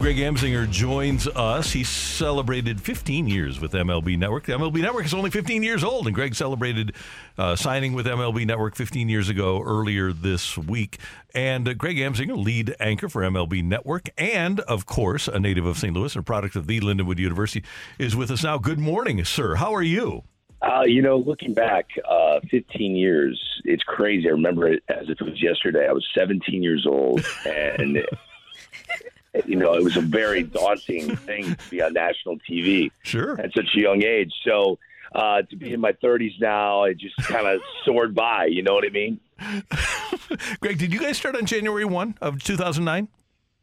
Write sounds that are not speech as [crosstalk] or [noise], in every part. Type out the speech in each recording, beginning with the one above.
Greg Amsinger joins us. He celebrated 15 years with MLB Network. The MLB Network is only 15 years old, and Greg celebrated uh, signing with MLB Network 15 years ago earlier this week. And uh, Greg Amsinger, lead anchor for MLB Network, and of course, a native of St. Louis and a product of the Lindenwood University, is with us now. Good morning, sir. How are you? Uh, you know, looking back, uh, 15 years, it's crazy. I remember it as if it was yesterday. I was 17 years old, [laughs] and you know, it was a very [laughs] daunting thing to be on national TV sure. at such a young age. So uh, to be in my 30s now, it just kind of soared by. You know what I mean? [laughs] Greg, did you guys start on January 1 of 2009?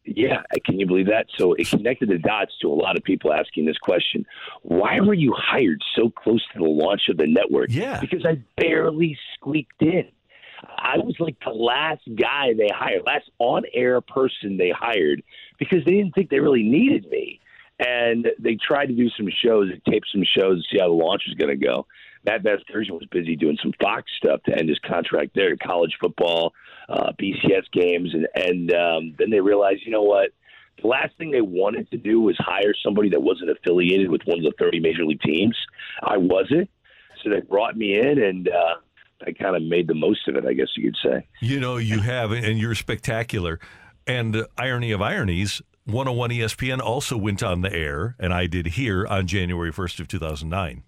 Yeah, can you believe that? So it connected the dots to a lot of people asking this question. Why were you hired so close to the launch of the network? Yeah. Because I barely squeaked in. I was like the last guy they hired, last on air person they hired because they didn't think they really needed me. And they tried to do some shows, tape some shows to see how the launch was going to go. Matt Vasgersian was busy doing some Fox stuff to end his contract there, college football, uh, BCS games, and and um, then they realized, you know what? The last thing they wanted to do was hire somebody that wasn't affiliated with one of the 30 major league teams. I wasn't, so they brought me in, and uh, I kind of made the most of it, I guess you could say. You know, you have, and you're spectacular. And uh, irony of ironies, 101 ESPN also went on the air, and I did here on January 1st of 2009.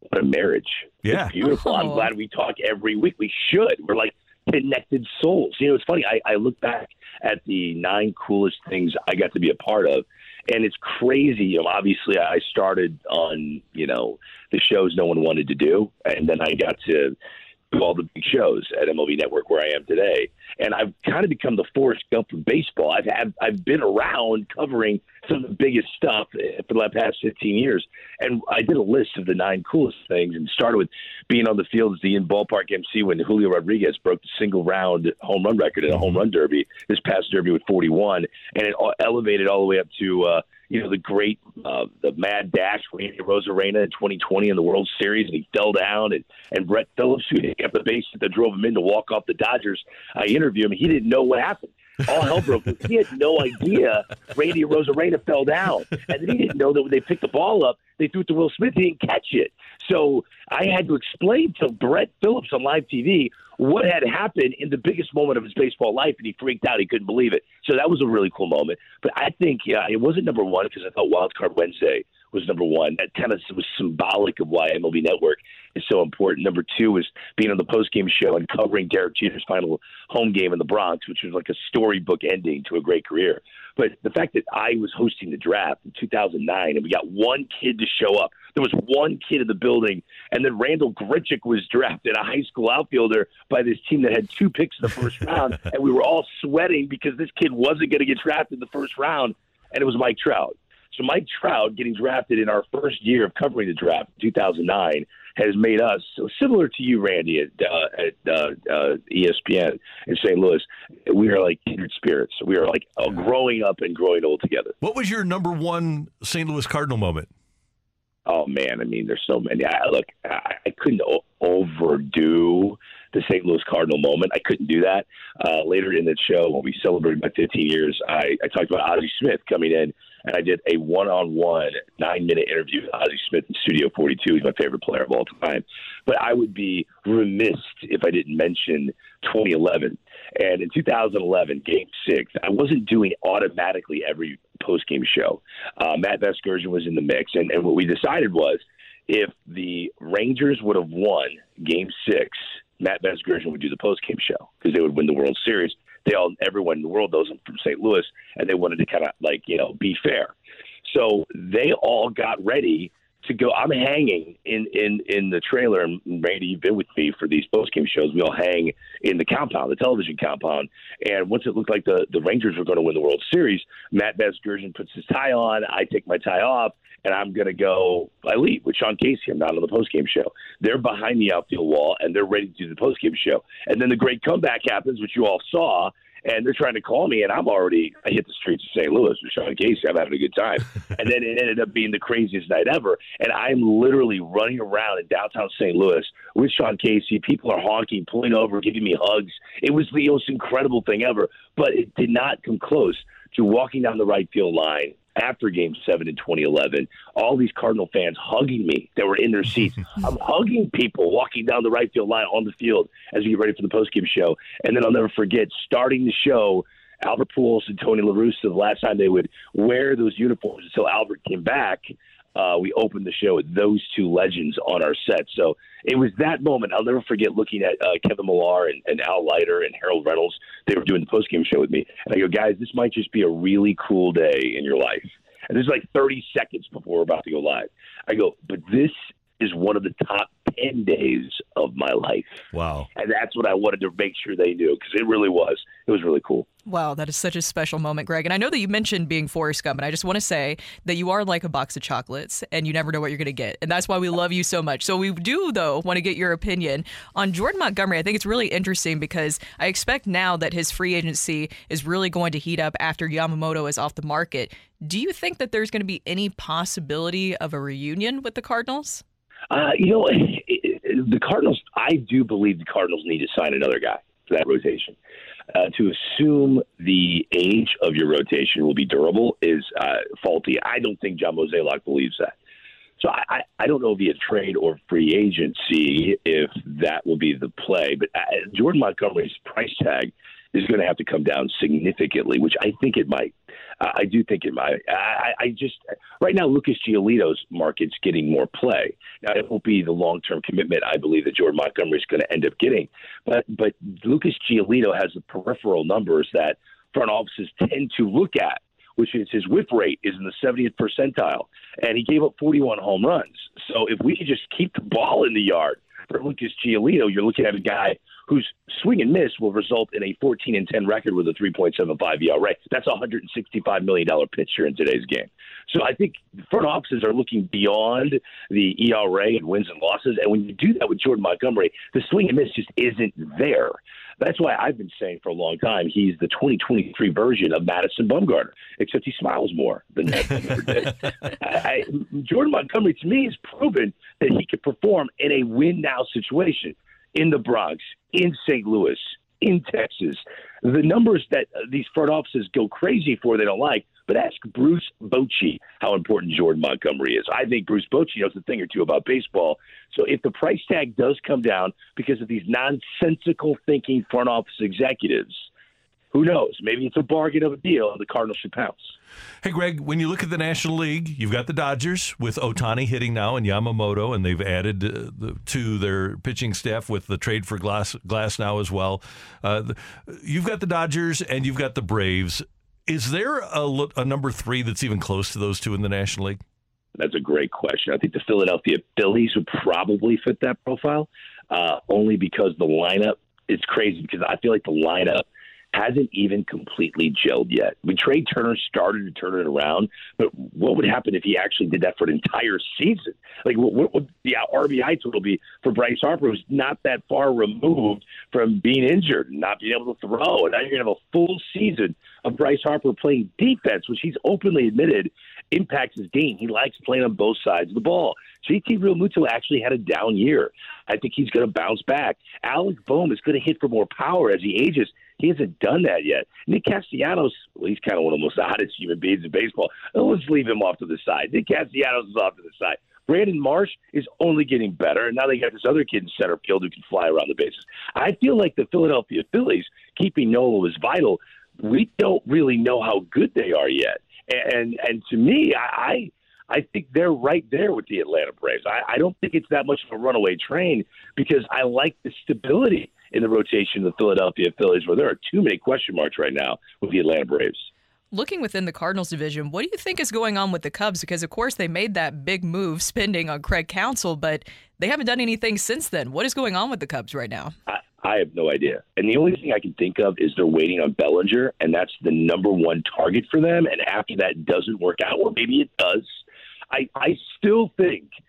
What a marriage. Yeah. It's beautiful. I'm glad we talk every week. We should. We're like connected souls. You know, it's funny. I, I look back at the nine coolest things I got to be a part of, and it's crazy. You know, obviously, I started on you know the shows no one wanted to do, and then I got to all the big shows at MLB Network where I am today. And I've kind of become the Forrest Gump of baseball. I've had I've been around covering some of the biggest stuff for the past 15 years. And I did a list of the nine coolest things and started with being on the field as the in ballpark MC when Julio Rodriguez broke the single round home run record in a home run derby this past derby with 41. And it elevated all the way up to uh, you know, the great, uh, the mad dash Randy Arozarena in 2020 in the World Series, and he fell down, and, and Brett Phillips, who hit up the base that drove him in to walk off the Dodgers, I interviewed him. He didn't know what happened. All hell broke loose. He had no idea Randy Arozarena fell down, and then he didn't know that when they picked the ball up, they threw it to Will Smith. He didn't catch it. So I had to explain to Brett Phillips on live TV what had happened in the biggest moment of his baseball life, and he freaked out. He couldn't believe it. So that was a really cool moment. But I think yeah, it wasn't number one because I thought Wild Card Wednesday was number one. That kind of was symbolic of why MLB Network is so important. Number two is being on the post game show and covering Derek Jeter's final home game in the Bronx, which was like a storybook ending to a great career. But the fact that I was hosting the draft in 2009 and we got one kid to show up, there was one kid in the building, and then Randal Grichuk was drafted, a high school outfielder, by this team that had two picks in the first [laughs] round, and we were all sweating because this kid wasn't going to get drafted in the first round, and it was Mike Trout. So Mike Trout getting drafted in our first year of covering the draft, 2009, has made us so similar to you, Randy, at, uh, at uh, uh, ESPN in St. Louis. We are like kindred spirits. We are like uh, growing up and growing old together. What was your number one St. Louis Cardinal moment? Oh man, I mean, there's so many. I, look, I, I couldn't o- overdo the St. Louis Cardinal moment. I couldn't do that. Uh, later in the show, when we celebrated my 15 years, I, I talked about Ozzie Smith coming in, and I did a one-on-one nine-minute interview with Ozzie Smith in Studio 42. He's my favorite player of all time. But I would be remiss if I didn't mention 2011. And in 2011, Game Six, I wasn't doing automatically every post-game show. Uh, Matt Vasgersian was in the mix, and, and what we decided was if the Rangers would have won Game Six, Matt Vasgersian would do the post-game show because they would win the World Series. They all everyone in the world knows I'm from St. Louis, and they wanted to kind of like you know be fair. So they all got ready to go. I'm hanging in in in the trailer, and Randy, you've been with me for these post game shows. We all hang in the compound, the television compound. And once it looked like the the Rangers were going to win the World Series, Matt Vasgersian puts his tie on. I take my tie off, and I'm going to go. I leave with Sean Casey. I'm not on the post game show. They're behind the outfield wall, and they're ready to do the post game show. And then the great comeback happens, which you all saw and they're trying to call me, and I'm already I hit the streets of St. Louis with Sean Casey. I'm having a good time, [laughs] and then it ended up being the craziest night ever. And I'm literally running around in downtown St. Louis with Sean Casey. People are honking, pulling over, giving me hugs. It was the most incredible thing ever, but it did not come close to walking down the right field line after game seven in 2011, all these Cardinal fans hugging me that were in their seats. [laughs] I'm hugging people walking down the right field line on the field as we get ready for the postgame show. And then I'll never forget starting the show. Albert Pujols and Tony La Russa, the last time they would wear those uniforms until Albert came back uh, we opened the show with those two legends on our set. So it was that moment. I'll never forget looking at uh, Kevin Millar and, and Al Leiter and Harold Reynolds. They were doing the post game show with me. And I go, guys, this might just be a really cool day in your life. And this is like 30 seconds before we're about to go live. I go, but this is one of the top 10 days of my life. Wow. And that's what I wanted to make sure they knew because it really was. It was really cool. Wow, that is such a special moment, Greg. And I know that you mentioned being Forrest Gump, and I just want to say that you are like a box of chocolates and you never know what you're going to get. And that's why we love you so much. So we do, though, want to get your opinion on Jordan Montgomery. I think it's really interesting because I expect now that his free agency is really going to heat up after Yamamoto is off the market. Do you think that there's going to be any possibility of a reunion with the Cardinals? Uh, you know, [laughs] the Cardinals. I do believe the Cardinals need to sign another guy for that rotation. Uh, to assume the age of your rotation will be durable is uh, faulty. I don't think John Mozeliak believes that. So I, I don't know via trade or free agency if that will be the play. But uh, Jordan Montgomery's price tag is going to have to come down significantly, which I think it might. Uh, I do think it might. I, I just right now Lucas Giolito's market's getting more play. Now it won't be the long term commitment I believe that Jordan Montgomery is going to end up getting, but but Lucas Giolito has the peripheral numbers that front offices tend to look at which is his whiff rate is in the 70th percentile, and he gave up 41 home runs. So if we could just keep the ball in the yard for Lucas Giolito, you're looking at a guy whose swing and miss will result in a 14 and 10 record with a 3.75 ERA. That's a 165 million dollar pitcher in today's game. So I think front offices are looking beyond the ERA and wins and losses, and when you do that with Jordan Montgomery, the swing and miss just isn't there. That's why I've been saying for a long time he's the 2023 version of Madison Bumgarner, except he smiles more than that. [laughs] Jordan Montgomery, to me, has proven that he can perform in a win now situation in the Bronx, in St. Louis, in Texas. The numbers that these front offices go crazy for, they don't like. But ask Bruce Bochy how important Jordan Montgomery is. I think Bruce Bochy knows a thing or two about baseball. So if the price tag does come down because of these nonsensical thinking front office executives, who knows? Maybe it's a bargain of a deal, and the Cardinals should pounce. Hey, Greg, when you look at the National League, you've got the Dodgers with Ohtani hitting now and Yamamoto, and they've added uh, the, to their pitching staff with the trade for Glass, now as well. Uh, the, you've got the Dodgers and you've got the Braves. Is there a, a number three that's even close to those two in the National League? That's a great question. I think the Philadelphia Phillies would probably fit that profile, uh, only because the lineup. is crazy because I feel like the lineup hasn't even completely gelled yet. When Trea Turner started to turn it around, but what would happen if he actually did that for an entire season? Like, what, what would the RBI total be for Bryce Harper, who's not that far removed from being injured and not being able to throw? And now you're going to have a full season of Bryce Harper playing defense, which he's openly admitted impacts his game. He likes playing on both sides of the ball. JT Realmuto actually had a down year. I think he's going to bounce back. Alec Bohm is going to hit for more power as he ages. He hasn't done that yet. Nick Castellanos, well, he's kind of one of the most [laughs] oddest human beings in baseball. Let's leave him off to the side. Nick Castellanos is off to the side. Brandon Marsh is only getting better, and now they got this other kid in center field who can fly around the bases. I feel like the Philadelphia Phillies keeping Nola is vital. We don't really know how good they are yet, and and to me, I I think they're right there with the Atlanta Braves. I, I don't think it's that much of a runaway train because I like the stability in the rotation of the Philadelphia Phillies, where there are too many question marks right now with the Atlanta Braves looking within the Cardinals division, what do you think is going on with the Cubs? Because, of course, they made that big move spending on Craig Counsell, but they haven't done anything since then. What is going on with the Cubs right now? I, I have no idea. And the only thing I can think of is they're waiting on Bellinger, and that's the number one target for them. And after that doesn't work out, or maybe it does, I, I still think –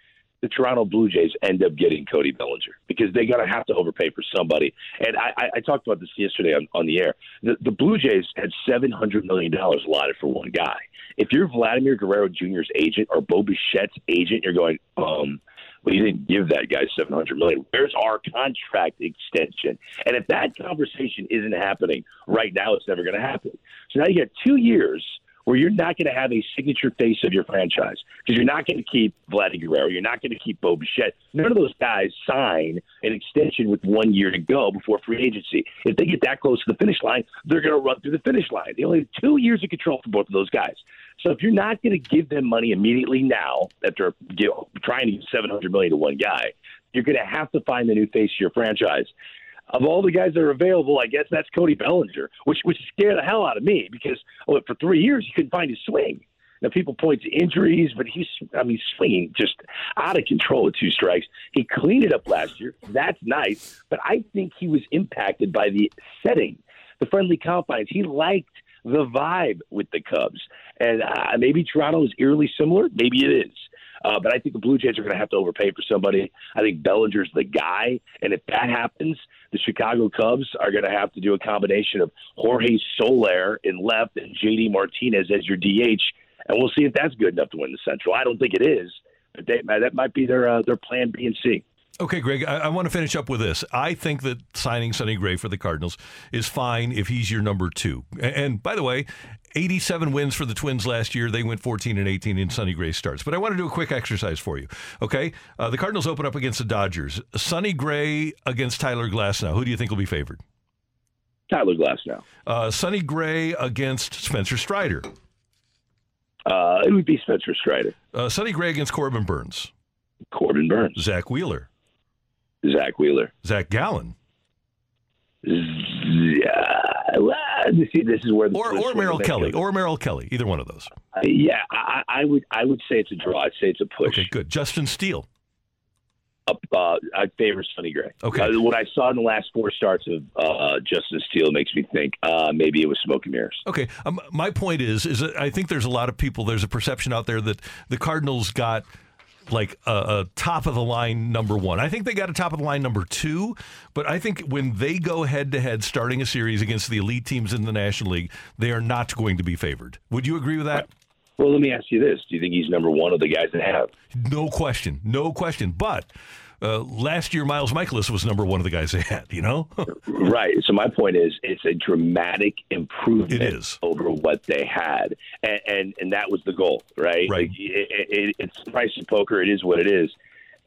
the Toronto Blue Jays end up getting Cody Bellinger because they're going to have to overpay for somebody. And I, I, talked about this yesterday on, on the air. The, the Blue Jays had $700 million allotted for one guy. If you're Vladimir Guerrero Jr.'s agent or Bo Bichette's agent, you're going, um, well, you didn't give that guy seven hundred million. Where's our contract extension? And if that conversation isn't happening right now, it's never going to happen. So now you get two years where you're not going to have a signature face of your franchise because you're not going to keep Vladimir Guerrero, you're not going to keep Bo Bichette. None of those guys sign an extension with one year to go before free agency. If they get that close to the finish line, they're going to run through the finish line. They only have two years of control for both of those guys. So if you're not going to give them money immediately now after you know, trying to get 700 million to one guy, you're going to have to find the new face of your franchise of all the guys that are available, I guess that's Cody Bellinger, which which scared the hell out of me because oh, for three years he couldn't find his swing. Now people point to injuries, but he's I mean swinging just out of control with two strikes. He cleaned it up last year. That's nice, but I think he was impacted by the setting, the friendly confines. He liked the vibe with the Cubs, and uh, maybe Toronto is eerily similar. Maybe it is. Uh, but I think the Blue Jays are going to have to overpay for somebody. I think Bellinger's the guy, and if that happens, the Chicago Cubs are going to have to do a combination of Jorge Soler in left and JD Martinez as your DH, and we'll see if that's good enough to win the Central. I don't think it is, but they, that might be their uh, their plan B and C. Okay, Greg, I, I, want to finish up with this. I think that signing Sonny Gray for the Cardinals is fine if he's your number two. And, and, by the way, 87 wins for the Twins last year. They went 14 and 18 in Sonny Gray starts. But I want to do a quick exercise for you. Okay, uh, the Cardinals open up against the Dodgers. Sonny Gray against Tyler Glasnow. Who do you think will be favored? Tyler Glasnow. Uh, Sonny Gray against Spencer Strider. Uh, it would be Spencer Strider. Uh, Sonny Gray against Corbin Burnes. Corbin Burnes. Zack Wheeler. Zack Wheeler. Zach Gallen. Yeah. Well, see, this is where the or or Merrill Kelly or Merrill Kelly, either one of those. Uh, yeah, I, I, would I would say it's a draw. I'd say it's a push. Okay, good. Justin Steele. Uh, I favor Sonny Gray. Okay. Uh, what I saw in the last four starts of uh, Justin Steele makes me think uh, maybe it was smoke and mirrors. Okay. Um, my point is, is I think there's a lot of people. There's a perception out there that the Cardinals got like a, a, top of the line number one. I think they got a top of the line number two, but I think when they go head to head starting a series against the elite teams in the National League, they are not going to be favored. Would you agree with that? Well, let me ask you this: Do you think he's number one of the guys that have? No question, no question. But uh, last year Miles Mikolas was number one of the guys they had. You know, [laughs] right. So my point is, it's a dramatic improvement it is. over what they had, and and, and that was the goal, right? Right. It, it, it, it's price of poker. It is what it is.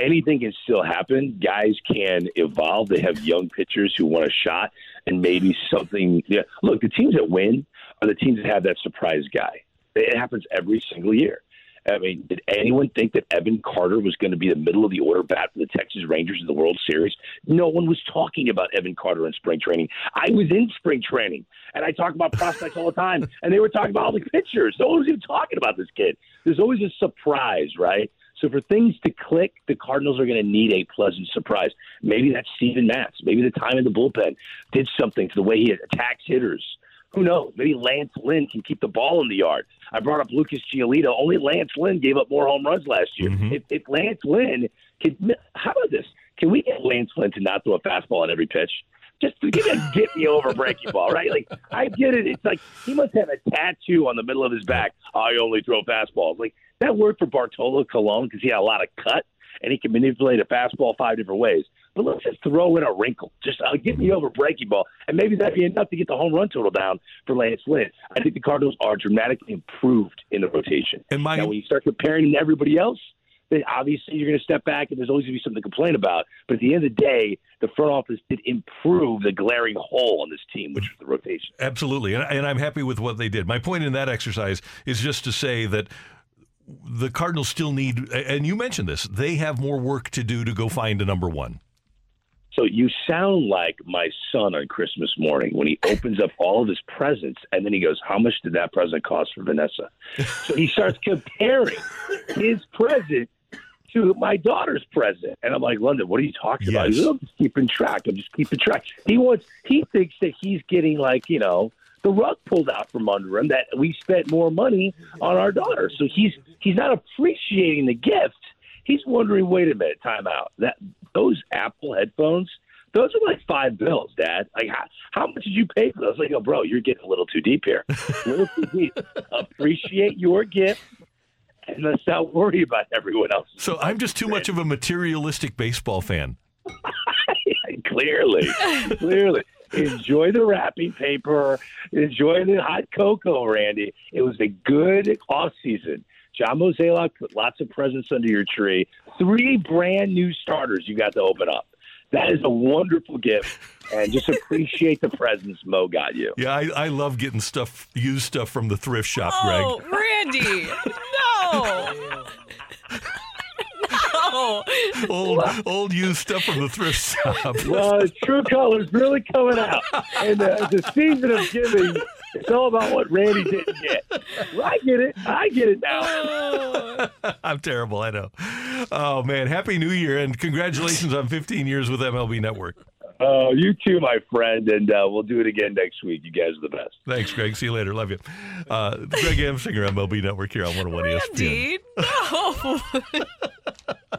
Anything can still happen. Guys can evolve. They have young pitchers who want a shot, and maybe something. Yeah. Look, the teams that win are the teams that have that surprise guy. It happens every single year. I mean, did anyone think that Evan Carter was going to be the middle of the order bat for the Texas Rangers in the World Series? No one was talking about Evan Carter in spring training. I was in spring training, and I talk about prospects all the time, [laughs] and they were talking about all the pitchers. No one was even talking about this kid. There's always a surprise, right? So for things to click, the Cardinals are going to need a pleasant surprise. Maybe that's Steven Matz. Maybe the time in the bullpen did something to the way he attacks hitters who knows? Maybe Lance Lynn can keep the ball in the yard. I brought up Lucas Giolito. Only Lance Lynn gave up more home runs last year. Mm-hmm. If, if Lance Lynn can, how about this? Can we get Lance Lynn to not throw a fastball on every pitch? Just to get, [laughs] get me over breaking ball, right? Like I get it. It's like he must have a tattoo on the middle of his back. I only throw fastballs. Like that worked for Bartolo Colon because he had a lot of cut and he can manipulate a fastball five different ways. But let's just throw in a wrinkle. Just uh, get me over breaking ball, and maybe that'd be enough to get the home run total down for Lance Lynn. I think the Cardinals are dramatically improved in the rotation. And my, now, when you start comparing them to everybody else, then obviously you're going to step back, and there's always going to be something to complain about. But at the end of the day, the front office did improve the glaring hole on this team, which was the rotation. Absolutely, and, and I'm happy with what they did. My point in that exercise is just to say that the Cardinals still need, and you mentioned this, they have more work to do to go find a number one. So you sound like my son on Christmas morning when he [laughs] opens up all of his presents and then he goes, How much did that present cost for Vanessa? So he starts comparing his present to my daughter's present. And I'm like, London, what are you talking about? Yes. He's like, I'm just keeping track. I'm just keeping track. He wants he thinks that he's getting like, you know, the rug pulled out from under him that we spent more money on our daughter. So he's he's not appreciating the gift. He's wondering, wait a minute, time out. That those Apple headphones, those are like five bills, Dad. Like how, how much did you pay for those? Like, oh, bro, you're getting a little too deep here. A little too deep. [laughs] Appreciate your gift, and let's not worry about everyone else. So I'm just too much of a materialistic baseball fan. [laughs] clearly, clearly. Enjoy the wrapping paper. Enjoy the hot cocoa, Randy. It was a good off season. John Mozeliak put lots of presents under your tree. Three brand new starters you got to open up. That is a wonderful gift, and just appreciate the presents Mo got you. Yeah, I, I love getting stuff, used stuff from the thrift shop, Oh, Greg. Randy! No! no! Old, old used stuff from the thrift shop. Well, true colors really coming out, and uh, the season of giving. It's all about what Randy didn't get. Well, I get it. I get it now. [laughs] I'm terrible, I know. Oh man, happy New Year and congratulations on 15 years with MLB Network. Oh, you too, my friend, and uh, we'll do it again next week. You guys are the best. Thanks, Greg. See you later. Love you. Uh, Greg Amsinger, MLB Network here on 101 ESPN. Randy! No! [laughs]